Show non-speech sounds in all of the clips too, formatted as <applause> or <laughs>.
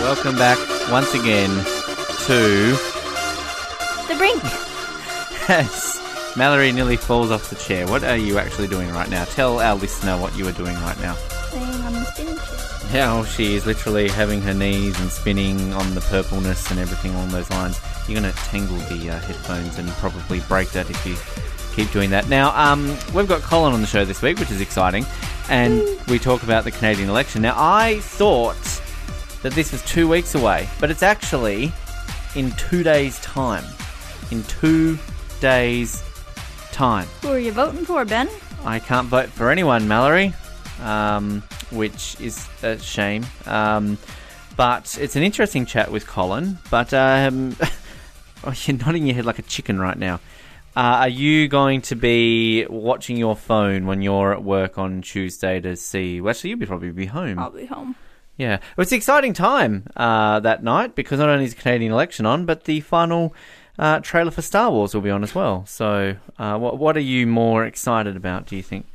Welcome back once again to The brink. Yes. Mallory nearly falls off the chair. What are you actually doing right now? Tell our listener what you are doing right now. Laying on the spinning chair. Now she is literally having her knees and spinning on the purpleness and everything along those lines. You're going to tangle the uh, headphones and probably break that if you keep doing that. Now, um, we've got Colin on the show this week, which is exciting, and we talk about the Canadian election. Now, I thought that this was two weeks away, but it's actually in two days' time. In two days' time. Who are you voting for, Ben? I can't vote for anyone, Mallory, um, which is a shame. Um, but it's an interesting chat with Colin. But um, <laughs> oh, you're nodding your head like a chicken right now. Uh, are you going to be watching your phone when you're at work on Tuesday to see? Well, actually, you'll be probably be home. I'll be home. Yeah, well, it's an exciting time uh, that night because not only is the Canadian election on, but the final uh, trailer for Star Wars will be on as well. So, uh, what what are you more excited about? Do you think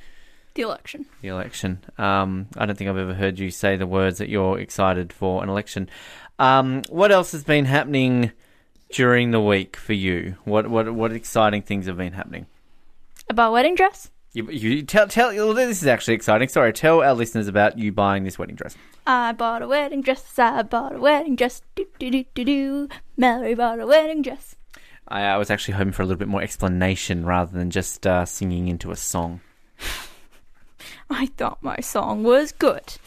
The election. the election? Um, I don't think I've ever heard you say the words that you're excited for an election. Um, what else has been happening during the week for you? What what what exciting things have been happening? About wedding dress? You, you tell tell. well, This is actually exciting. Sorry, tell our listeners about you buying this wedding dress. I bought a wedding dress. I bought a wedding dress. Do do do do do. Mallory bought a wedding dress. I, I was actually hoping for a little bit more explanation rather than just uh, singing into a song. <laughs> I thought my song was good.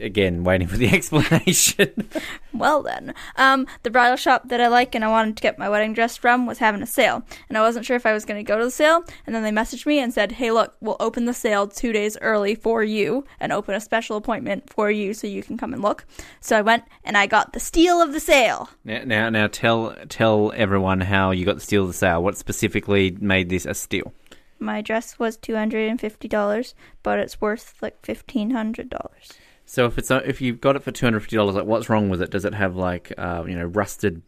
Again, waiting for the <laughs> explanation. Well then, um, the bridal shop that I like and I wanted to get my wedding dress from was having a sale, and I wasn't sure if I was going to go to the sale. And then they messaged me and said, "Hey, look, we'll open the sale two days early for you and open a special appointment for you so you can come and look." So I went and I got the steal of the sale. now, now, now, tell tell everyone how you got the steal of the sale. What specifically made this a steal? My dress was two hundred and fifty dollars, but it's worth like fifteen hundred dollars. So if it's if you've got it for two hundred fifty dollars, like what's wrong with it? Does it have like uh, you know rusted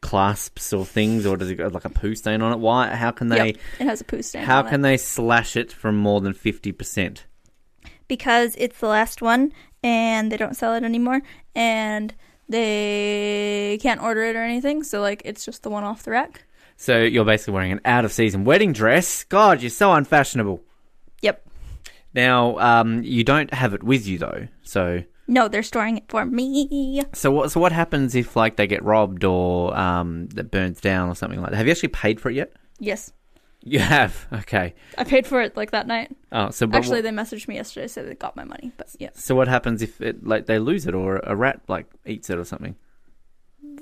clasps or things, or does it got like a poo stain on it? Why? How can they? Yep, it has a poo stain. How can it. they slash it from more than fifty percent? Because it's the last one, and they don't sell it anymore, and they can't order it or anything. So like, it's just the one off the rack. So you're basically wearing an out of season wedding dress. God, you're so unfashionable. Now, um, you don't have it with you though. So, No, they're storing it for me. so what? So what happens if like they get robbed or um, that burns down or something like that? Have you actually paid for it yet? Yes, You have. Okay. I paid for it like that night. Oh, so Actually, they messaged me yesterday said they got my money, but yeah, so what happens if it like they lose it or a rat like eats it or something?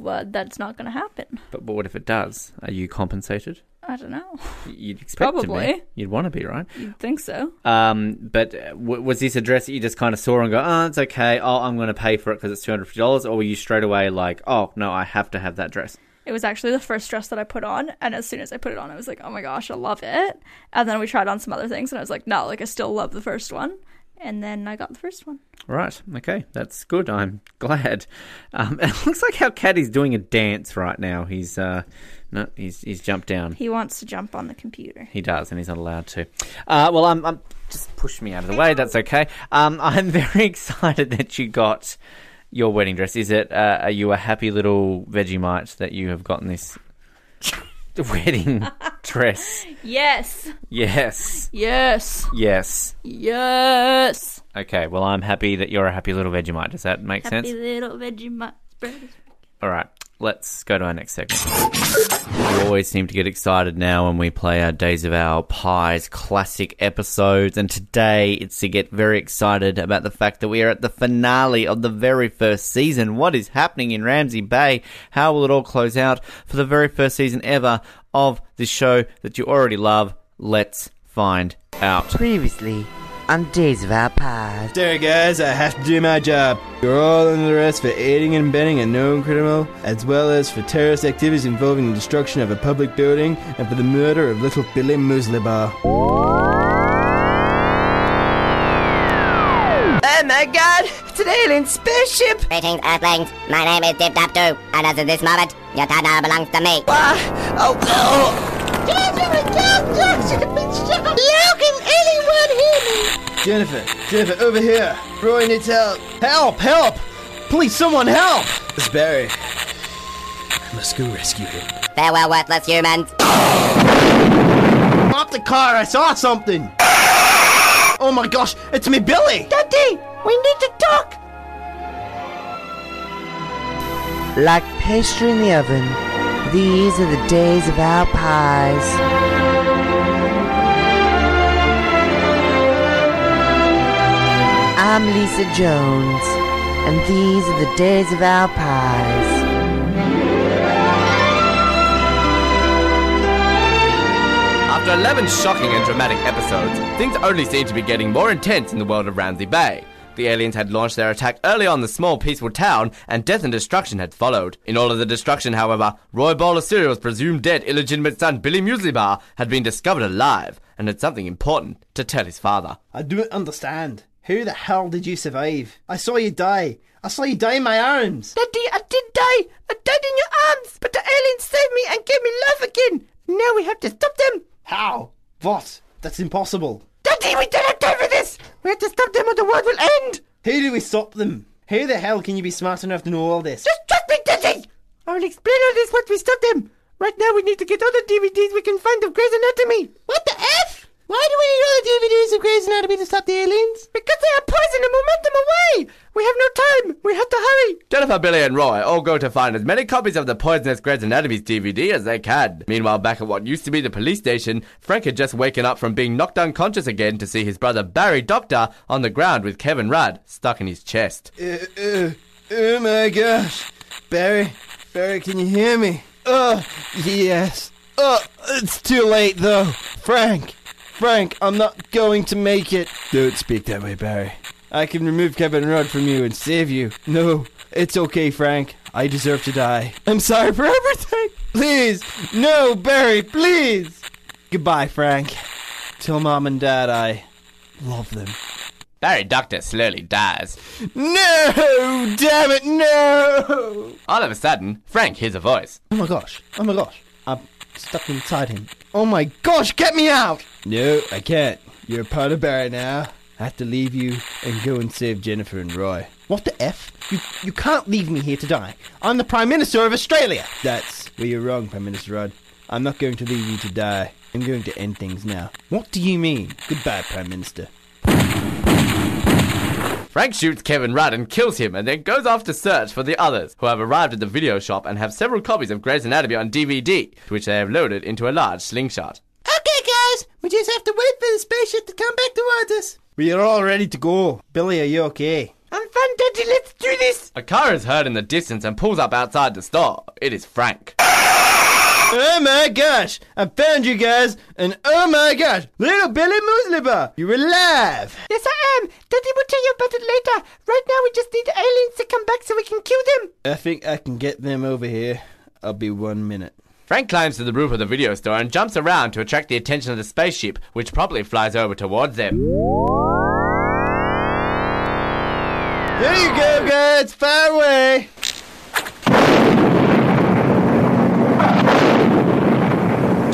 well, that's not going to happen. But, but what if it does? Are you compensated? I don't know. You'd expect to be. Probably. You'd want to be, right? You'd think so. Um, but uh, w- was this a dress that you just kind of saw and go, oh, it's okay. Oh, I'm going to pay for it because it's two hundred fifty dollars, or were you straight away like, oh no, I have to have that dress? It was actually the first dress that I put on, and as soon as I put it on, I was like, "Oh my gosh, I love it!" And then we tried on some other things, and I was like, "No, like I still love the first one." And then I got the first one. Right. Okay, that's good. I'm glad. Um, <laughs> it looks like our cat is doing a dance right now. He's uh, no, he's he's jumped down. He wants to jump on the computer. He does, and he's not allowed to. Uh, well, I'm, I'm just push me out of the way. That's okay. Um, <laughs> I'm very <laughs> excited that you got your wedding dress. Is it? Uh, are you a happy little Vegemite that you have gotten this <laughs> wedding dress? Yes, Yes, yes, yes. yes. Okay. Well, I'm happy that you're a happy little Vegemite. Does that make sense? Happy sense? little Vegemite spread. All right. Let's go to our next segment. We always seem to get excited now when we play our Days of Our Pies classic episodes, and today it's to get very excited about the fact that we are at the finale of the very first season. What is happening in Ramsey Bay? How will it all close out for the very first season ever of this show that you already love? Let's find out. Previously on Days of Our Past. Sorry guys, I have to do my job. You're all under arrest for aiding and abetting a known criminal, as well as for terrorist activities involving the destruction of a public building and for the murder of little Billy Mueslibar. Oh my god, Today, it's an alien spaceship! Greetings, Earthlings. My name is Dip Dap Doo, and as of this moment, your time now belongs to me. Ah, oh, oh. How can anyone hear me? Jennifer, Jennifer, over here. Roy needs help. Help, help! Please, someone help! It's Barry. I must go rescue him. Farewell, worthless humans. Off the car, I saw something! Oh my gosh, it's me, Billy! Daddy, we need to talk. Like pastry in the oven, these are the days of our pies. I'm Lisa Jones, and these are the days of our pies. After 11 shocking and dramatic episodes, things only seem to be getting more intense in the world of Ramsey Bay. The aliens had launched their attack early on the small, peaceful town, and death and destruction had followed. In all of the destruction, however, Roy Ball Cereal's presumed dead illegitimate son Billy Mueslibar had been discovered alive and had something important to tell his father. I don't understand. How the hell did you survive? I saw you die. I saw you die in my arms. Daddy, I did die. I died in your arms, but the aliens saved me and gave me life again. Now we have to stop them. How? What? That's impossible. Daddy, we don't have time for this. We have to stop them or the world will end. How do we stop them? How the hell can you be smart enough to know all this? Just trust me, Daddy. I will explain all this once we stop them. Right now, we need to get all the DVDs we can find of Grey's Anatomy. What the F? Why do we need all the DVDs of Grey's Anatomy to stop the aliens? Because they are poison and momentum away. We have no time. We have to hurry. Jennifer, Billy, and Roy all go to find as many copies of the poisonous Grey's Anatomy's DVD as they can. Meanwhile, back at what used to be the police station, Frank had just woken up from being knocked unconscious again to see his brother Barry Doctor on the ground with Kevin Rudd stuck in his chest. Uh, uh, oh my gosh. Barry, Barry, can you hear me? Oh, yes. Oh, it's too late though. Frank, Frank, I'm not going to make it. Don't speak that way, Barry. I can remove Kevin Rudd from you and save you. No, it's okay, Frank. I deserve to die. I'm sorry for <laughs> everything. Please, no, Barry, please. Goodbye, Frank. Tell mom and dad I love them. Barry Doctor slowly dies. No! Damn it, no! All of a sudden, Frank hears a voice. Oh my gosh, oh my gosh. I'm stuck inside him. Oh my gosh, get me out! No, I can't. You're a part of Barry now. I have to leave you and go and save Jennifer and Roy. What the F? You, you can't leave me here to die. I'm the Prime Minister of Australia! That's where you're wrong, Prime Minister Rudd. I'm not going to leave you to die. I'm going to end things now. What do you mean? Goodbye, Prime Minister. Frank shoots Kevin Rudd and kills him and then goes off to search for the others, who have arrived at the video shop and have several copies of Grey's Anatomy on DVD, which they have loaded into a large slingshot. Okay, guys. We just have to wait for the spaceship to come back towards us. We are all ready to go. Billy, are you okay? I'm fine, Daddy. Let's do this. A car is heard in the distance and pulls up outside the store. It is Frank. Oh my gosh! I found you guys, and oh my gosh, little Billy Mueslibar, you're alive! Yes, I am. Daddy will tell you about it later. Right now, we just need the aliens to come back so we can kill them. I think I can get them over here. I'll be one minute. Frank climbs to the roof of the video store and jumps around to attract the attention of the spaceship, which promptly flies over towards them. There you go, guys. Fire away.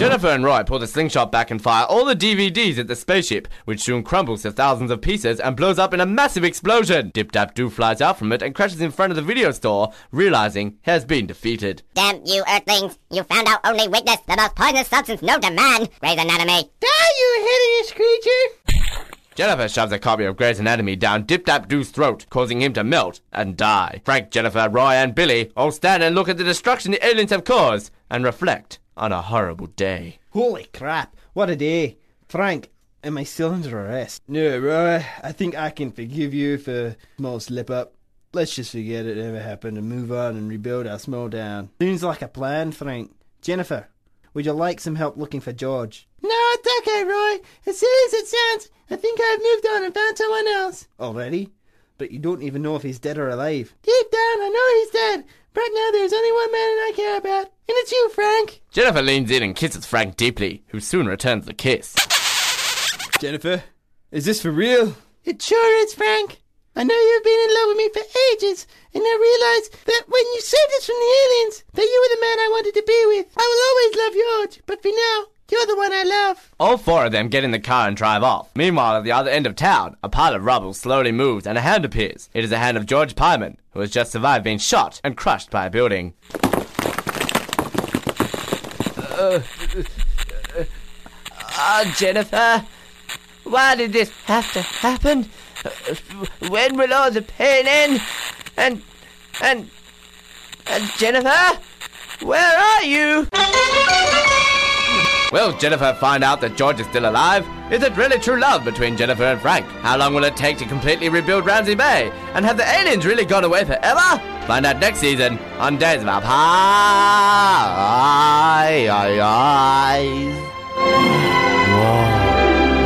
Jennifer and Roy pull the slingshot back and fire all the DVDs at the spaceship, which soon crumbles to thousands of pieces and blows up in a massive explosion. Dip Dap Doo flies out from it and crashes in front of the video store, realizing he has been defeated. Damn you Earthlings! You found our only weakness, the most poisonous substance known to man, Grey's Anatomy. Die, you hideous creature. Jennifer shoves a copy of Grey's Anatomy down Dip Dap Doo's throat, causing him to melt and die. Frank, Jennifer, Roy, and Billy all stand and look at the destruction the aliens have caused and reflect on a horrible day. Holy crap! What a day. Frank, am I still under arrest? No, Roy. I think I can forgive you for a small slip up. Let's just forget it ever happened and move on and rebuild our small town. Seems like a plan, Frank. Jennifer, would you like some help looking for George? No, it's okay, Roy. As silly as it sounds, I think I've moved on and found someone else. Already? But you don't even know if he's dead or alive. Deep down, I know he's dead. Right now, there's only one man I care about, and it's you, Frank. Jennifer leans in and kisses Frank deeply, who soon returns the kiss. Jennifer, is this for real? It sure is, Frank. I know you've been in love with me for ages, and I realize that when you saved us from the aliens, that you were the man I wanted to be with. I will always love George, but for now, You're the one I love. All four of them get in the car and drive off. Meanwhile, at the other end of town, a pile of rubble slowly moves and a hand appears. It is the hand of George Pyman, who has just survived being shot and crushed by a building. Ah, Jennifer, why did this have to happen? Uh, When will all the pain end? And, and, and Jennifer, where are you? Will Jennifer find out that George is still alive? Is it really true love between Jennifer and Frank? How long will it take to completely rebuild Ramsey Bay? And have the aliens really gone away forever? Find out next season on Days of Our Pie.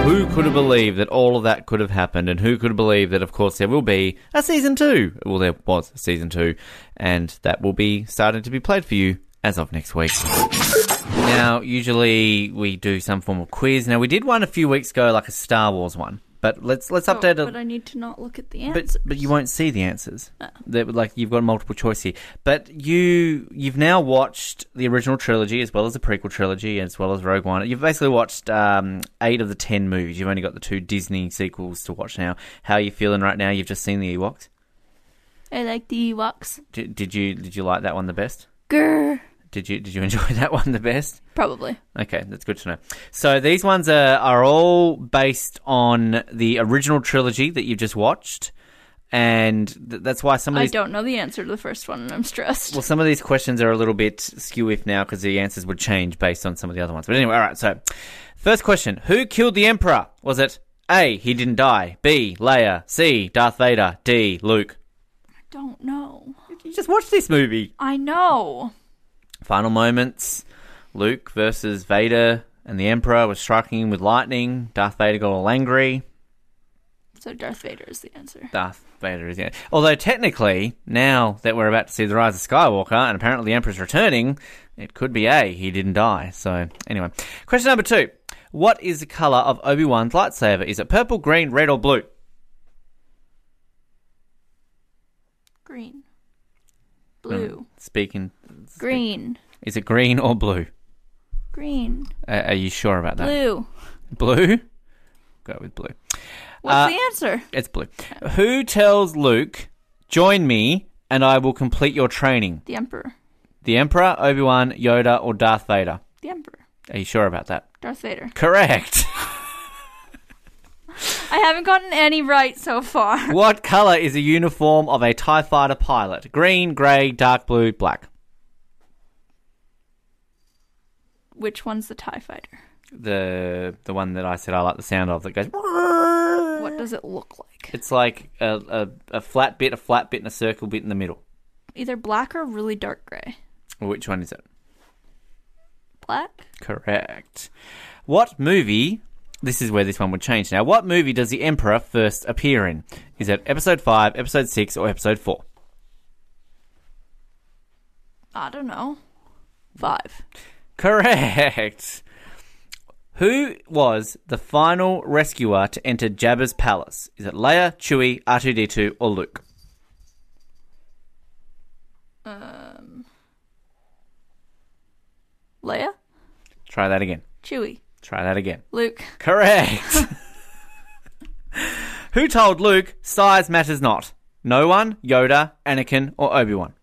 Who could have believed that all of that could have happened, and who could have believed that, of course, there will be a season two? Well, there was a season two, and that will be starting to be played for you as of next week. Now, usually we do some form of quiz. Now, we did one a few weeks ago, like a Star Wars one, but let's let's update Oh, it. but I need to not look at the But answers. but you won't see the answers. They're, like you've got multiple choice here. But you you've now watched the original trilogy as well as the prequel trilogy as well as Rogue One. You've basically watched um, eight of the ten movies. You've only got the two Disney sequels to watch now. How are you feeling right now? You've just seen the Ewoks. I like the Ewoks. Did, did you did you like that one the best? Grr. Did you did you <laughs> enjoy that one the best? Probably. Okay, that's good to know. So these ones are, are all based on the original trilogy that you've just watched, and th- that's why some of these I don't know the answer to the first one, and I'm stressed. Well, some of these questions are a little bit skew if now because the answers would change based on some of the other ones. But anyway, all right. So, first question: Who killed the Emperor? Was it A. He didn't die. B. Leia. C. Darth Vader. D. Luke. I don't know. You just watched this movie. I know. Final moments: Luke versus Vader, and the Emperor was striking him with lightning. Darth Vader got all angry. So Darth Vader is the answer. Darth Vader is the answer. Although technically, now that we're about to see the rise of Skywalker, and apparently the Emperor's returning, it could be A. He didn't die. So anyway, question number two: What is the color of Obi Wan's lightsaber? Is it purple, green, red, or blue? Green. Blue. Speaking, Green. is it green or blue? Green. Uh, are you sure about that? Blue. Blue. Go with blue. What's Uh, the answer? It's blue. Who tells Luke, "Join me, and I will complete your training"? The Emperor. The Emperor, Obi Wan, Yoda, or Darth Vader? The Emperor. Are you sure about that? Darth Vader. Correct. <laughs> <laughs> I haven't gotten any right so far. what color is a uniform of a TIE fighter pilot? Green, grey, dark blue, black. Which one's the TIE fighter? The the one that I said I like the sound of that goes. What does it look like? It's like a, a, a flat bit, a flat bit, and a circle bit in the middle. Either black or really dark gray. Which one is it? Black? Correct. What movie? This is where this one would change now. What movie does the Emperor first appear in? Is it Episode Five, Episode Six, or Episode Four? I don't know. Five. Correct. Who was the final rescuer to enter Jabba's palace? Is it Leia, Chewie, R2D2, or Luke? Um, Leia? Try that again. Chewie. Try that again. Luke. Correct. <laughs> Who told Luke size matters not? No one, Yoda, Anakin, or Obi Wan?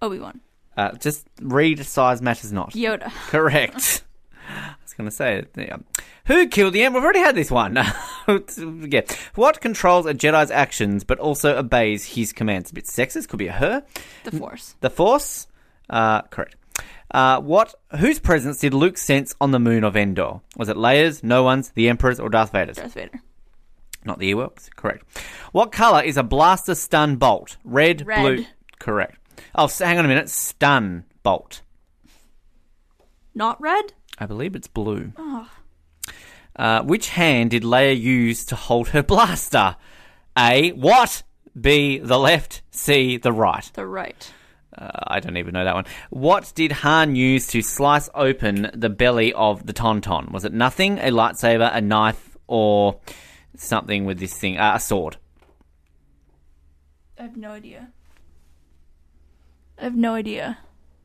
Obi Wan. Uh, just read size matters not. Yoda. Correct. <laughs> I was going to say it. Yeah. Who killed the Emperor? We've already had this one. <laughs> yeah. What controls a Jedi's actions but also obeys his commands? A bit sexist. Could be a her. The Force. The Force. Uh, correct. Uh, what? Whose presence did Luke sense on the moon of Endor? Was it Leia's, no one's, the Emperor's, or Darth Vader's? Darth Vader. Not the Ewoks. Correct. What color is a blaster stun bolt? Red, Red. blue. Correct. Oh, hang on a minute. Stun bolt. Not red? I believe it's blue. Uh, which hand did Leia use to hold her blaster? A. What? B. The left. C. The right. The right. Uh, I don't even know that one. What did Han use to slice open the belly of the Tauntaun? Was it nothing, a lightsaber, a knife, or something with this thing? Uh, a sword. I have no idea. I have no idea.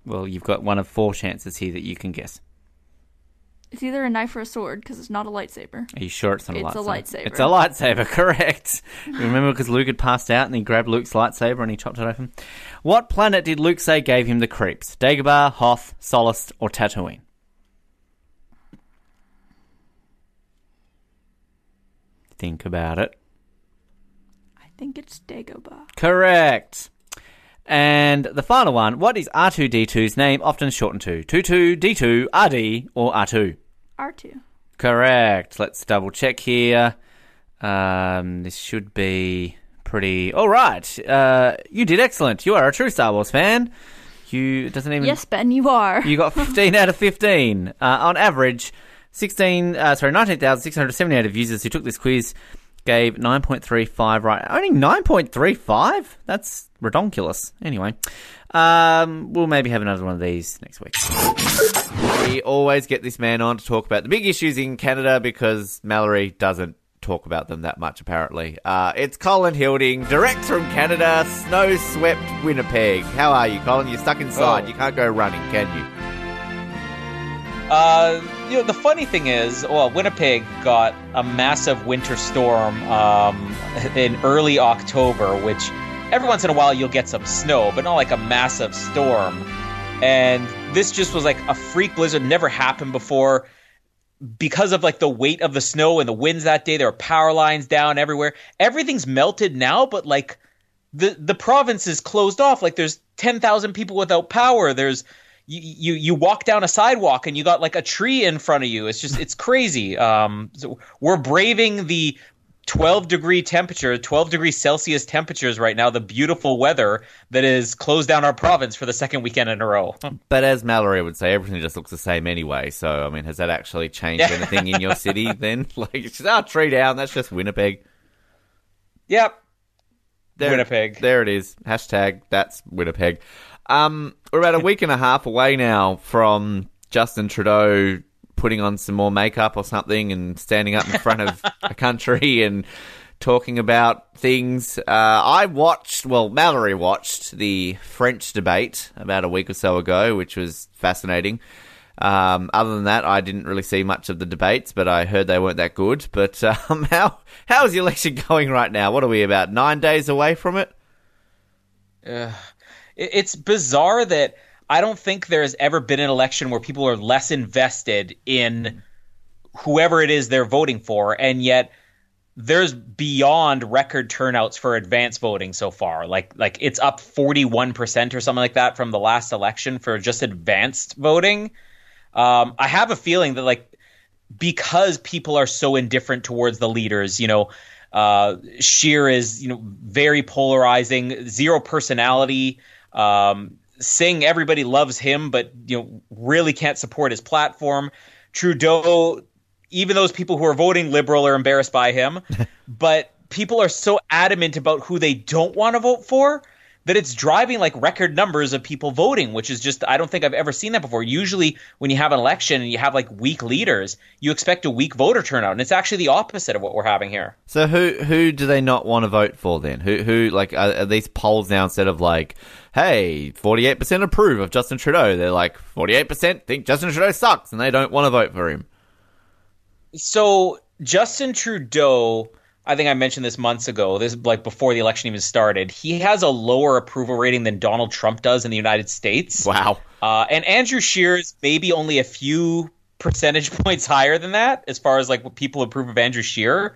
Well, you've got one of four chances here that you can guess. It's either a knife or a sword because it's not a lightsaber. Are you sure it's not a It's a lightsaber? lightsaber. It's a lightsaber, <laughs> correct. Remember because Luke had passed out and he grabbed Luke's lightsaber and he chopped it open? What planet did Luke say gave him the creeps? Dagobah, Hoth, Solace, or Tatooine? Think about it. I think it's Dagobah. Correct. And the final one, what is R2D2's name often shortened to? 22D2, RD, or R2? R2. Correct. Let's double check here. Um, this should be pretty. All right. Uh, you did excellent. You are a true Star Wars fan. You doesn't even. Yes, Ben, you are. You got 15 out of 15. Uh, on average, 16, uh, sorry, 19,678 of users who took this quiz gave 9.35 right. Only 9.35? That's redonkulous. Anyway, um, we'll maybe have another one of these next week. We always get this man on to talk about the big issues in Canada because Mallory doesn't talk about them that much, apparently. Uh, it's Colin Hilding, direct from Canada, snow swept Winnipeg. How are you, Colin? You're stuck inside. Oh. You can't go running, can you? Uh, you know, the funny thing is, well, Winnipeg got a massive winter storm um, in early October, which every once in a while you'll get some snow, but not like a massive storm. And this just was like a freak blizzard, never happened before. Because of like the weight of the snow and the winds that day, there were power lines down everywhere. Everything's melted now, but like the the province is closed off. Like there's ten thousand people without power. There's you, you you walk down a sidewalk and you got like a tree in front of you. It's just it's crazy. Um, so we're braving the 12 degree temperature, 12 degrees Celsius temperatures right now. The beautiful weather that is closed down our province for the second weekend in a row. But as Mallory would say, everything just looks the same anyway. So, I mean, has that actually changed <laughs> anything in your city then? <laughs> Like, it's just, oh, tree down, that's just Winnipeg. Yep. There, Winnipeg. There it is. Hashtag that's Winnipeg. Um, we're about a week and a half away now from Justin Trudeau putting on some more makeup or something and standing up in front of <laughs> a country and talking about things. Uh, I watched, well, Mallory watched the French debate about a week or so ago, which was fascinating. Um, other than that, I didn't really see much of the debates, but I heard they weren't that good. But <laughs> um, how how is the election <laughs> going right now? What are we about nine days away from it? It- It's bizarre that I don't think there has ever been an election where people are less invested in whoever it is they're voting for, and yet there's beyond record turnouts for advance voting so far. Like like it's up 41% or something like that from the last election for just advanced voting. Um, I have a feeling that like because people are so indifferent towards the leaders, you know, uh, Scheer is you know very polarizing, zero personality. Um, Singh, everybody loves him, but you know really can't support his platform. Trudeau, even those people who are voting liberal are embarrassed by him, <laughs> but people are so adamant about who they don't want to vote for that it's driving like record numbers of people voting, which is just I don't think I've ever seen that before. Usually, when you have an election and you have like weak leaders, you expect a weak voter turnout, and it's actually the opposite of what we're having here. So who who do they not want to vote for then? Who who like are, are these polls now instead of like, hey, forty eight percent approve of Justin Trudeau? They're like forty eight percent think Justin Trudeau sucks and they don't want to vote for him. So Justin Trudeau, I think I mentioned this months ago. This like before the election even started. He has a lower approval rating than Donald Trump does in the United States. Wow. Uh, and Andrew Scheer is maybe only a few percentage <laughs> points higher than that as far as like what people approve of Andrew Scheer.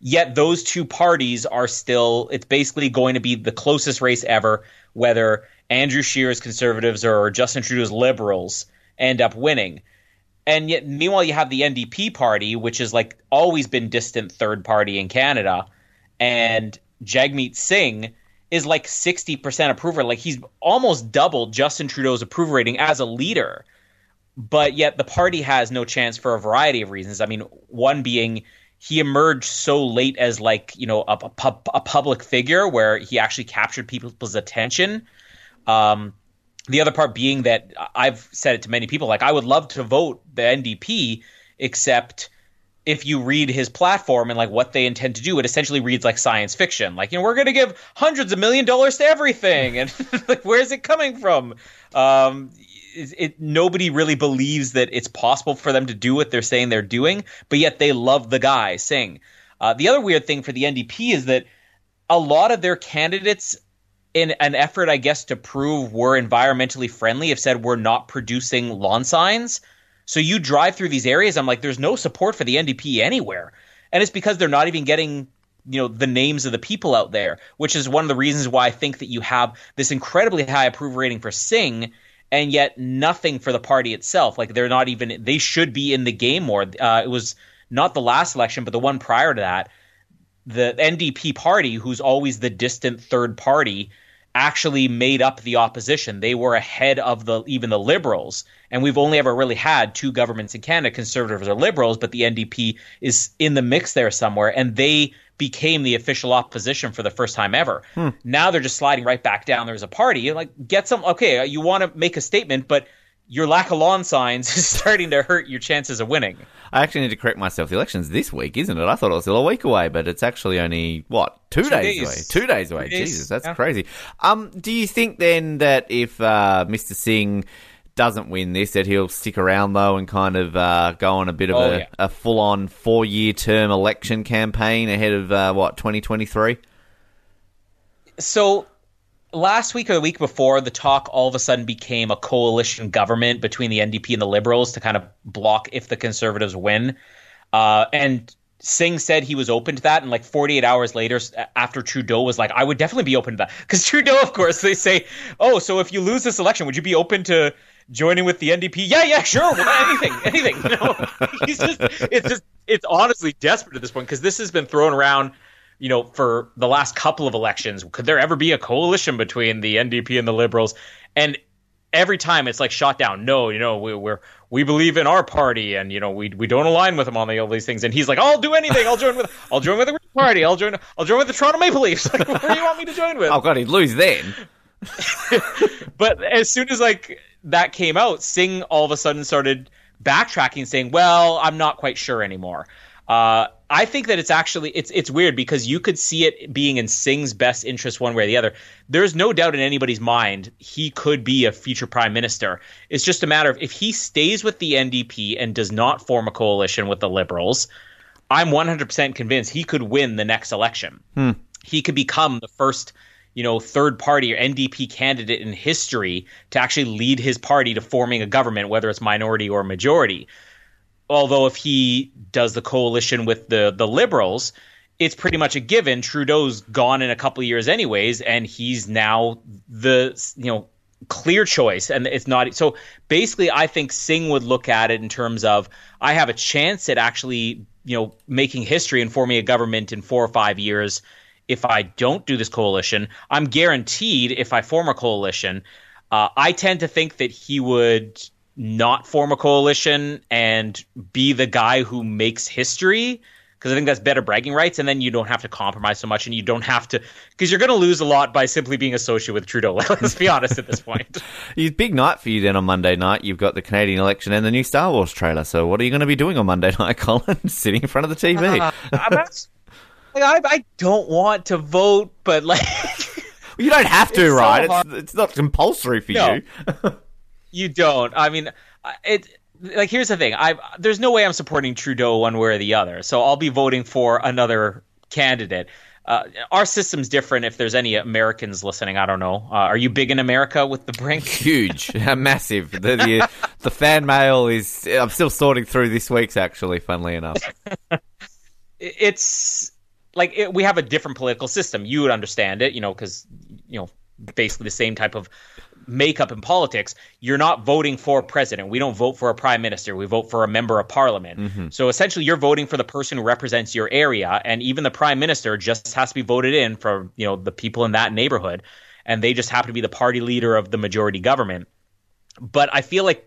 Yet those two parties are still. It's basically going to be the closest race ever, whether Andrew Scheer's conservatives or Justin Trudeau's liberals end up winning. And yet, meanwhile, you have the NDP party, which has like always been distant third party in Canada, and Jagmeet Singh is like sixty percent approval. Like he's almost doubled Justin Trudeau's approval rating as a leader, but yet the party has no chance for a variety of reasons. I mean, one being he emerged so late as like you know a, a, pub- a public figure where he actually captured people's attention. Um, the other part being that I've said it to many people, like I would love to vote the NDP, except if you read his platform and like what they intend to do, it essentially reads like science fiction. Like, you know, we're going to give hundreds of million dollars to everything, and <laughs> like, where's it coming from? Um, it, it, nobody really believes that it's possible for them to do what they're saying they're doing, but yet they love the guy Singh. Uh, the other weird thing for the NDP is that a lot of their candidates, in an effort, I guess, to prove we're environmentally friendly, have said we're not producing lawn signs. So you drive through these areas, I'm like, there's no support for the NDP anywhere, and it's because they're not even getting you know the names of the people out there, which is one of the reasons why I think that you have this incredibly high approval rating for Singh and yet nothing for the party itself. Like they're not even they should be in the game more. Uh, it was not the last election, but the one prior to that. The NDP party, who's always the distant third party, actually made up the opposition. They were ahead of the even the liberals. And we've only ever really had two governments in Canada, conservatives or liberals, but the NDP is in the mix there somewhere. And they became the official opposition for the first time ever. Hmm. Now they're just sliding right back down. There's a party. You're like, get some. Okay, you want to make a statement, but your lack of lawn signs <laughs> is starting to hurt your chances of winning. I actually need to correct myself. The election's this week, isn't it? I thought it was still a week away, but it's actually only what two, two days, days, away. Two days away. Two days. Jesus, that's yeah. crazy. Um, do you think then that if uh, Mr. Singh doesn't win this, that he'll stick around though and kind of uh, go on a bit of oh, a, yeah. a full on four year term election campaign ahead of uh, what twenty twenty three. So last week or the week before, the talk all of a sudden became a coalition government between the NDP and the Liberals to kind of block if the Conservatives win. Uh, and Singh said he was open to that, and like 48 hours later, after Trudeau was like, "I would definitely be open to that," because Trudeau, of course, they say, "Oh, so if you lose this election, would you be open to joining with the NDP. Yeah, yeah, sure, well, anything, <laughs> anything. <laughs> He's just it's just it's honestly desperate at this point because this has been thrown around. You know, for the last couple of elections, could there ever be a coalition between the NDP and the Liberals? And every time it's like shot down. No, you know, we, we're we believe in our party, and you know, we we don't align with them on all these things. And he's like, I'll do anything. I'll join with <laughs> I'll join with the Green Party. I'll join I'll join with the Toronto Maple Leafs. <laughs> Like, where do you want me to join with? Oh God, he'd lose then. <laughs> but as soon as like that came out, Singh all of a sudden started backtracking, saying, "Well, I'm not quite sure anymore." Uh, I think that it's actually it's it's weird because you could see it being in Singh's best interest one way or the other. There's no doubt in anybody's mind he could be a future prime minister. It's just a matter of if he stays with the NDP and does not form a coalition with the Liberals. I'm 100% convinced he could win the next election. Hmm. He could become the first you know, third party or NDP candidate in history to actually lead his party to forming a government, whether it's minority or majority. Although if he does the coalition with the the liberals, it's pretty much a given. Trudeau's gone in a couple of years anyways, and he's now the you know clear choice and it's not so basically i think singh would look at it in terms of i have a chance at actually you know making history and forming a government in four or five years if I don't do this coalition. I'm guaranteed if I form a coalition. Uh, I tend to think that he would not form a coalition and be the guy who makes history because I think that's better bragging rights, and then you don't have to compromise so much, and you don't have to because you're going to lose a lot by simply being associated with Trudeau. <laughs> Let's be honest at this point. <laughs> it's big night for you then on Monday night. You've got the Canadian election and the new Star Wars trailer. So what are you going to be doing on Monday <laughs> night, Colin? Sitting in front of the TV? Uh, like, I, I don't want to vote, but like you don't have to, it's right? So it's, it's not compulsory for no, you. You don't. I mean, it like here's the thing. I there's no way I'm supporting Trudeau one way or the other. So I'll be voting for another candidate. Uh, our system's different. If there's any Americans listening, I don't know. Uh, are you big in America with the brink? <laughs> Huge, massive. The, the, <laughs> the fan mail is. I'm still sorting through this week's. Actually, funnily enough, <laughs> it's like it, we have a different political system. You would understand it, you know, because you know basically the same type of makeup in politics. You're not voting for president. We don't vote for a prime minister. We vote for a member of parliament. Mm-hmm. So essentially, you're voting for the person who represents your area, and even the prime minister just has to be voted in for you know the people in that neighborhood, and they just happen to be the party leader of the majority government. But I feel like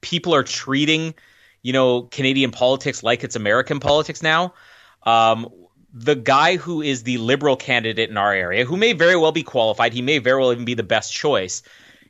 people are treating you know Canadian politics like it's American politics now. Um, the guy who is the liberal candidate in our area, who may very well be qualified, he may very well even be the best choice.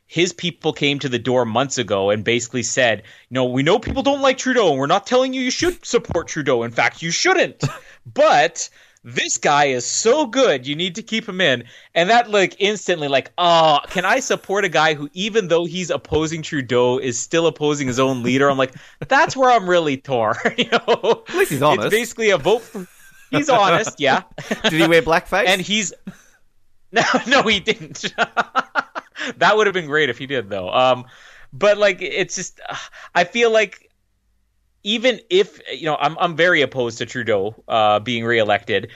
His people came to the door months ago and basically said, you know, we know people don't like Trudeau and we're not telling you you should support Trudeau. In fact, you shouldn't. <laughs> but this guy is so good, you need to keep him in. And that like instantly like, oh, can I support a guy who even though he's opposing Trudeau is still opposing his own leader? I'm like, that's where I'm really torn. <laughs> you know? At least he's honest. It's basically a vote for He's honest, yeah. <laughs> Did he wear blackface? and he's no, no, he didn't. That would have been great if he did, though. Um, but like, it's just, uh, I feel like even if you know, I'm I'm very opposed to Trudeau uh, being reelected.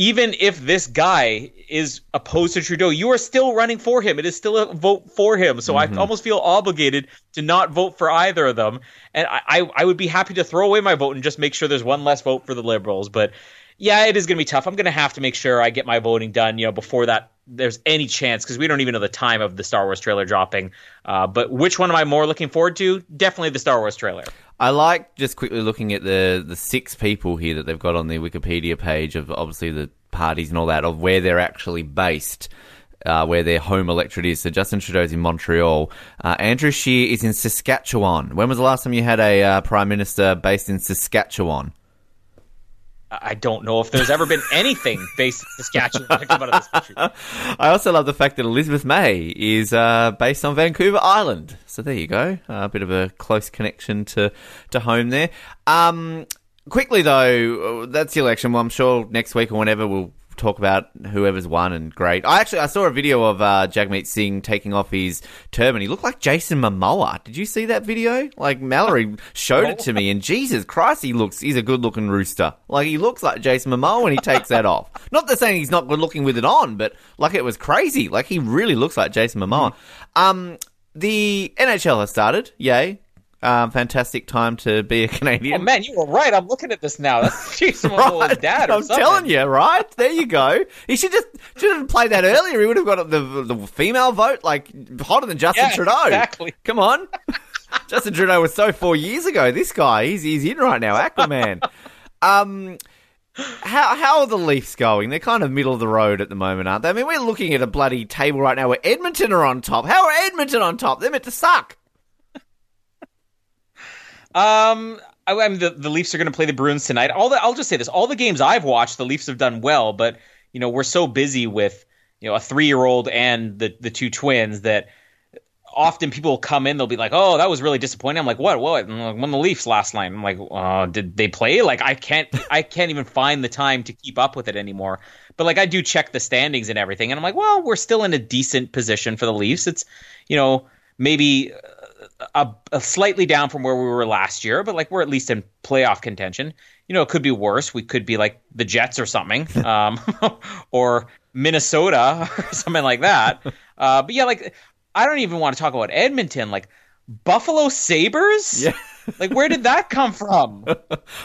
Even if this guy is opposed to Trudeau, you are still running for him. It is still a vote for him. So I almost feel obligated to not vote for either of them. And I, I, I would be happy to throw away my vote and just make sure there's one less vote for the Liberals. But yeah, it is going to be tough. I'm going to have to make sure I get my voting done, you know, before that there's any chance because we don't even know the time of the Star Wars trailer dropping. Uh, but which one am I more looking forward to? Definitely the Star Wars trailer. I like just quickly looking at the the six people here that they've got on the Wikipedia page of obviously the parties and all that of where they're actually based. Uh, where their home electorate is. So Justin Trudeau's in Montreal. Uh, Andrew Scheer is in Saskatchewan. When was the last time you had a uh, prime minister based in Saskatchewan? I don't know if there's ever been anything <laughs> based in Saskatchewan come out of this country. <laughs> I also love the fact that Elizabeth May is uh, based on Vancouver Island. So there you go, a bit of a close connection to to home there. Um, quickly though, that's the election. Well, I'm sure next week or whenever we'll talk about whoever's won and great. I actually I saw a video of uh, Jagmeet Singh taking off his turban. He looked like Jason Momoa. Did you see that video? Like Mallory <laughs> showed it to me, and Jesus Christ, he looks he's a good looking rooster. Like he looks like Jason Momoa when he takes that off. <laughs> Not that saying he's not good looking with it on, but like it was crazy. Like he really looks like Jason Momoa. Um, the NHL has started. Yay. Um, fantastic time to be a Canadian. Oh man, you were right. I'm looking at this now. That's <laughs> Jason Momoa's dad or I'm something. telling you, right? There you go. He should just should have played that earlier. He would have got the the female vote like hotter than Justin Yeah, Trudeau. exactly. Come on, <laughs> Justin Trudeau was so four years ago. This guy, he's he's in right now, Aquaman. <laughs> um. How how are the Leafs going? They're kind of middle of the road at the moment, aren't they? I mean, we're looking at a bloody table right now where Edmonton are on top. How are Edmonton on top? They're meant to suck. Um, I, I mean, the, the Leafs are going to play the Bruins tonight. All the, I'll just say this: all the games I've watched, the Leafs have done well, but you know we're so busy with you know a three year old and the the two twins that often people will come in, they'll be like, "Oh, that was really disappointing." I'm like, "What? What?" And like, the Leafs last night. I'm like, uh, "Did they play?" Like, I can't, I can't even find the time to keep up with it anymore. But like, I do check the standings and everything, and I'm like, "Well, we're still in a decent position for the Leafs. It's, you know, maybe." A, a slightly down from where we were last year, but like we're at least in playoff contention. You know, it could be worse. We could be like the Jets or something, <laughs> um, <laughs> or Minnesota <laughs> or something like that. Uh, but yeah, like I don't even want to talk about Edmonton. Like Buffalo Sabres. Yeah. like where did that come from?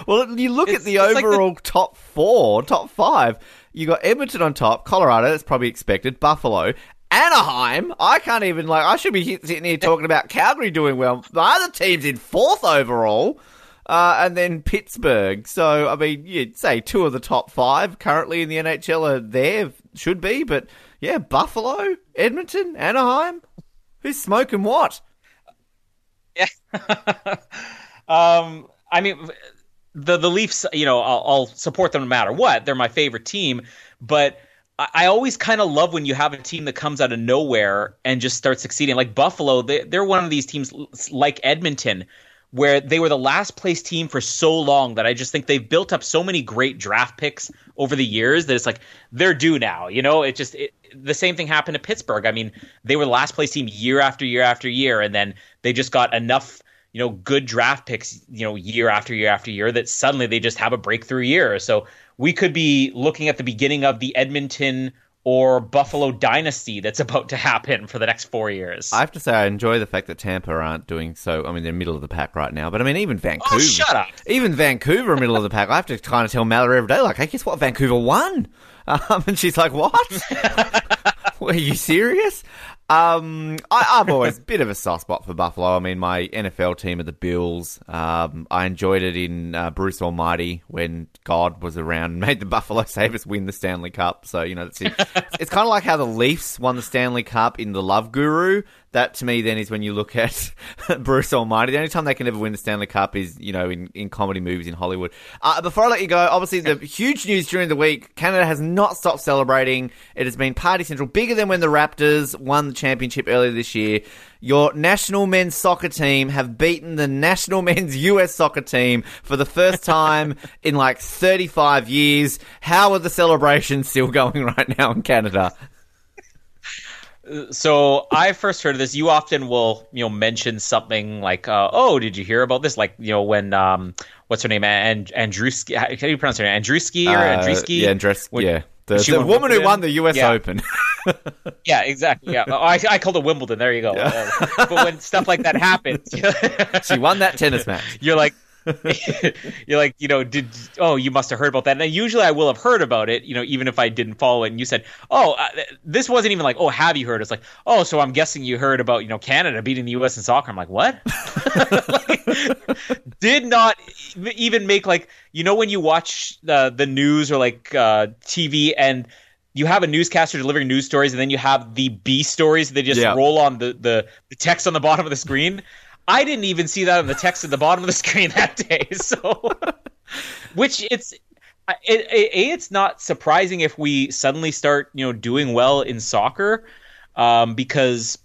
Well, you look at the it's like the- overall top four, top five. You got Edmonton on top, Colorado. That's probably expected. Buffalo, Anaheim. I can't even like. I should be sitting here talking about Calgary doing well. The other team's in fourth overall, uh, and then Pittsburgh. So I mean, you'd say two of the top five currently in the NHL are there. Should be, but yeah, Buffalo, Edmonton, Anaheim. Who's smoking what? <laughs> Um, I mean, the the Leafs. You know, I'll, I'll support them no matter what. They're my favorite team, but. I always kind of love when you have a team that comes out of nowhere and just starts succeeding. Like Buffalo, they, they're one of these teams like Edmonton, where they were the last place team for so long that I just think they've built up so many great draft picks over the years that it's like they're due now. You know, it just it, the same thing happened to Pittsburgh. I mean, they were the last place team year after year after year, and then they just got enough you know good draft picks you know year after year after year that suddenly they just have a breakthrough year. So we could be looking at the beginning of the Edmonton or Buffalo dynasty that's <laughs> about to happen for the next four years. I have to say, I enjoy the fact that Tampa aren't doing so. I mean, they're middle of the pack right now, but I mean, even Vancouver. oh, shut up! Even Vancouver, middle of the pack. I have to kind of tell Mallory every day, like, hey, guess what? Vancouver won. <laughs> Um, and she's like, what? <laughs> Are you serious? Um, I, I've always a bit of a soft spot for Buffalo. I mean, my NFL team are the Bills. Um, I enjoyed it in uh, Bruce Almighty when God was around and <laughs> made the Buffalo Sabres win the Stanley Cup. So, you know, it's, it's kind of like how the Leafs won the Stanley Cup in The Love Guru. That to me then is when you look <laughs> at Bruce Almighty. The only time they can ever win the Stanley Cup is, you know, in, in comedy movies in Hollywood. Uh, before I let you go, obviously the huge news during the week, Canada has not stopped celebrating. It has been party central, bigger than when the Raptors won the championship earlier this year. Your national men's soccer team have beaten the national <laughs> men's US soccer team for the first time <laughs> in like 35 years. How are the celebrations still going right now in Canada? So I first heard of this. You often will, you know, mention something like, uh, "Oh, did you hear about this?" Like, you know, when um, what's her name, and Andrewski? How do you pronounce her name? Andrewski or Uh, Andrewski? Yeah, Andres- When- yeah. The, she the woman who won the US Yeah. Open. <laughs> Yeah, exactly. Yeah, Oh, I, I called it Wimbledon. There you go. Uh, but when stuff like that happens, <laughs> she won that tennis match. <laughs> you're like, <laughs> you're like, you know, did oh, you must have heard about that. And usually I will have heard about it, you know, even if I didn't follow it. And you said, oh, uh, this wasn't even like, oh, have you heard? It's like, oh, so I'm guessing you heard about, you know, Canada beating the U.S. in soccer. I'm like, what? <laughs> Like, did not even make like, you know, when you watch the the news or like uh, TV and you have a newscaster delivering news stories and then you have the B stories they just Yeah. roll on the, the, the text on the bottom of the screen. I didn't even see that on the text at the bottom of the <laughs> screen that day. So, <laughs> which it's it, it, a it's not surprising if we suddenly start you know doing well in soccer, um, because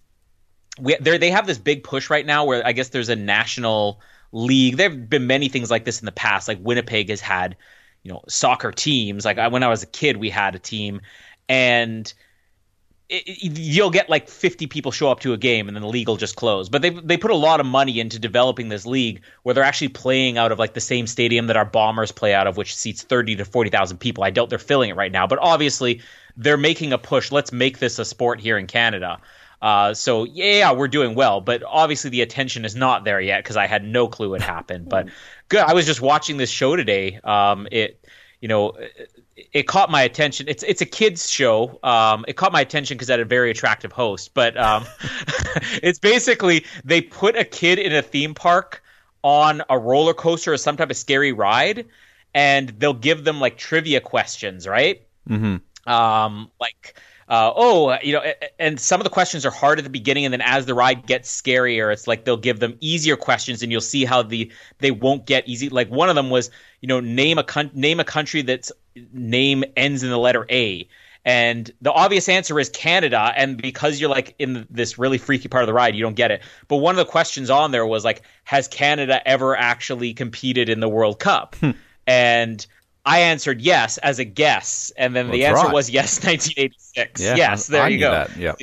we they they have this big push right now where I guess there's a national league. There have been many things like this in the past. Like Winnipeg has had you know soccer teams. Like I, when I was a kid, we had a team, and it, it- you'll get like 50 people show up to a game and then the league will just close. But they they put a lot of money into developing this league where they're actually playing out of like the same stadium that our Bombers play out of, which seats 30 to 40,000 people. I doubt they're filling it right now, but obviously they're making a push. Let's make this a sport here in Canada. Uh, so yeah, we're doing well, but obviously the attention is not there yet because I had no clue it happened. But <laughs> good, I was just watching this show today. Um, it, you know, it, caught my attention. It's it's a kids show. Um, it caught my attention because it had a very attractive host. But um, <laughs> it's basically they put a kid in a theme park on a roller coaster or some type of scary ride, and they'll give them like trivia questions, right? Mm-hmm. um, like uh, oh you know and some of the questions are hard at the beginning and then as the ride gets scarier it's like they'll give them easier questions and you'll see how the they won't get easy like one of them was you know name a coun- name a country that's name ends in the letter a and the obvious answer is Canada. And because you're like in this really freaky part of the ride, you don't get it. But one of the questions on there was like, has Canada ever actually competed in the World Cup? Hmm. and I answered yes as a guess, and then the answer right. was yes, <laughs> 1986. Yeah, yes, there I you go. that, yeah.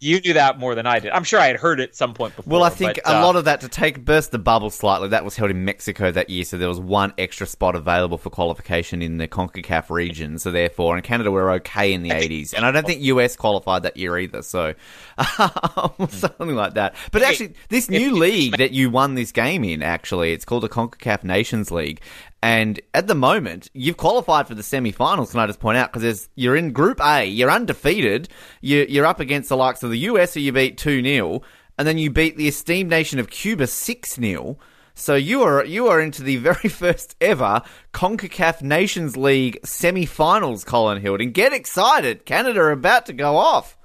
You knew that more than I did. I'm sure I had heard it some point before. Well, I think but, a uh, lot of that to take burst the bubble slightly. That was held in Mexico that year, so there was one extra spot available for qualification in the Concacaf region. So therefore, in Canada, we're okay in the eighties, and I don't think US qualified that year either. So <laughs> something like that. But actually, this new league that you won this game in, actually, it's called the Concacaf Nations League. And at the moment, you've qualified for the semi-finals. Can I just point out because you're in Group A, you're undefeated. You're, you're up against the likes of the US, who you beat two 0 and then you beat the esteemed nation of Cuba six 0 So you are you are into the very <laughs> first ever Concacaf Nations League semi-finals, Colin Hilding. Get excited! Canada are about to go off.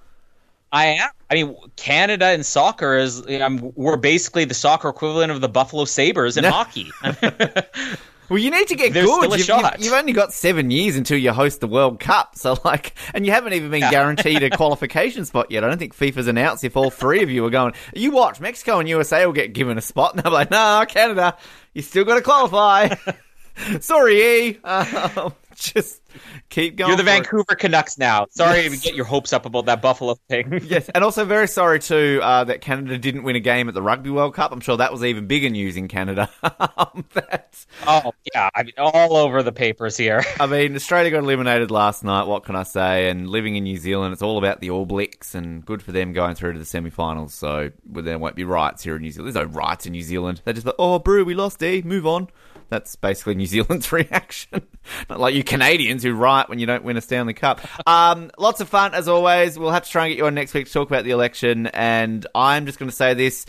I am. I mean, Canada in soccer is. Um, we're basically the soccer equivalent of the Buffalo Sabres in No. hockey. <laughs> <laughs> Well, you need to get There's good. still a You've, shot. you've- you've only got seven years until you host the World Cup, so like, and you haven't even been guaranteed a <laughs> qualification spot yet. I don't think FIFA's announced if all three of you are going. You watch, Mexico and USA will get given a spot, <laughs> and they're like, "No, Canada, you still got to qualify." <laughs> Sorry, E. Um, <laughs> just keep going. You're the for it. Vancouver Canucks now. Sorry Yes. to get your hopes up about that Buffalo thing. <laughs> Yes, and also very sorry too uh, that Canada didn't win a game at the Rugby World Cup. I'm sure that was even bigger news in Canada. <laughs> Um, That's, Oh yeah, I mean all over the papers here. I mean, Australia got eliminated last night. What can I say? And living in New Zealand, it's all about the All Blacks, and good for them going through to the semi-finals. So well, there won't be riots here in New Zealand. There's no riots in New Zealand. They're just like, oh, brew, we lost. E, move on. That's basically New <laughs> Zealand's reaction. Not like you Canadians who riot when you don't win a Stanley Cup. Um, lots of fun as always. We'll have to try and get you on next week to talk about the election. And I'm just going to say this.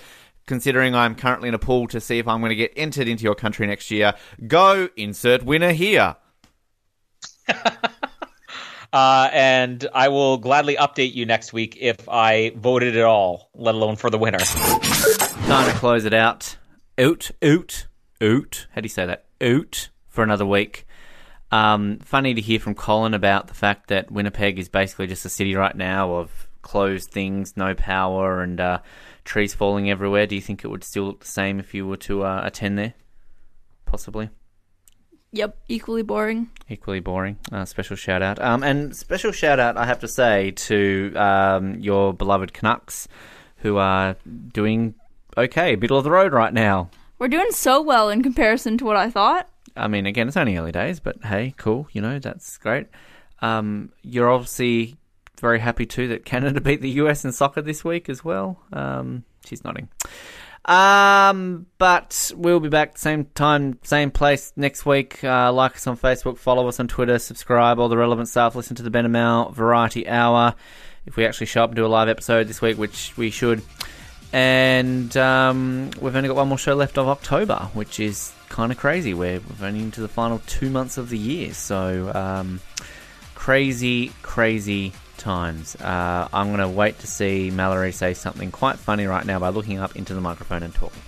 Considering I'm currently in a pool to see if I'm going to get entered into your country next year, go insert winner here. <laughs> Uh, and I will gladly update you next week if I voted at all, let alone for the winner. Time to close it out. Oot, out, out. How do you say that? Out for another week. Um, funny to hear from Colin about the fact that Winnipeg is basically just a city right now of closed things, no power, and uh, trees falling everywhere. Do you think it would still look the same if you were to uh, attend there? Possibly. Yep, equally boring. Equally boring. Uh, special shout out. Um, and special shout out, I have to say, to um, your beloved Canucks, who are doing okay, middle of the road right now. We're doing so well in comparison to what I thought. I mean, again, it's only early days, but hey, cool. You know, that's great. Um, you're obviously very happy too that Canada <laughs> beat the US in soccer this week as well. Um, she's nodding. Um, but we'll be back same time, same place next week. Uh, like us on Facebook, follow us on Twitter, subscribe, all the relevant stuff. Listen to the Ben Amel Variety Hour. If we actually show up and do a live episode this week, which we should. And um, we've only got one more show left of October, which is kind of crazy. We're, we're only into the final two months of the year. So, um, crazy, crazy times. Uh, I'm going to wait to see Mallory say something quite funny right now by looking up into the microphone and talking.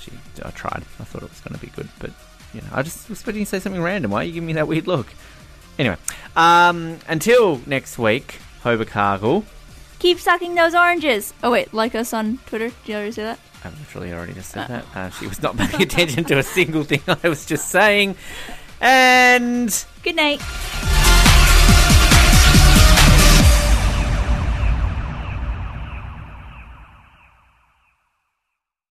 She, I tried. I thought it was going to be good, but you know, I just was expecting you to say something random. Why are you giving me that weird look? Anyway, um, until next week, Hobercargle. Keep sucking those oranges. Oh wait, like us on Twitter. Did you already say that? I literally already just said that. Uh, she was not paying attention to a single thing I was just saying. And Good night.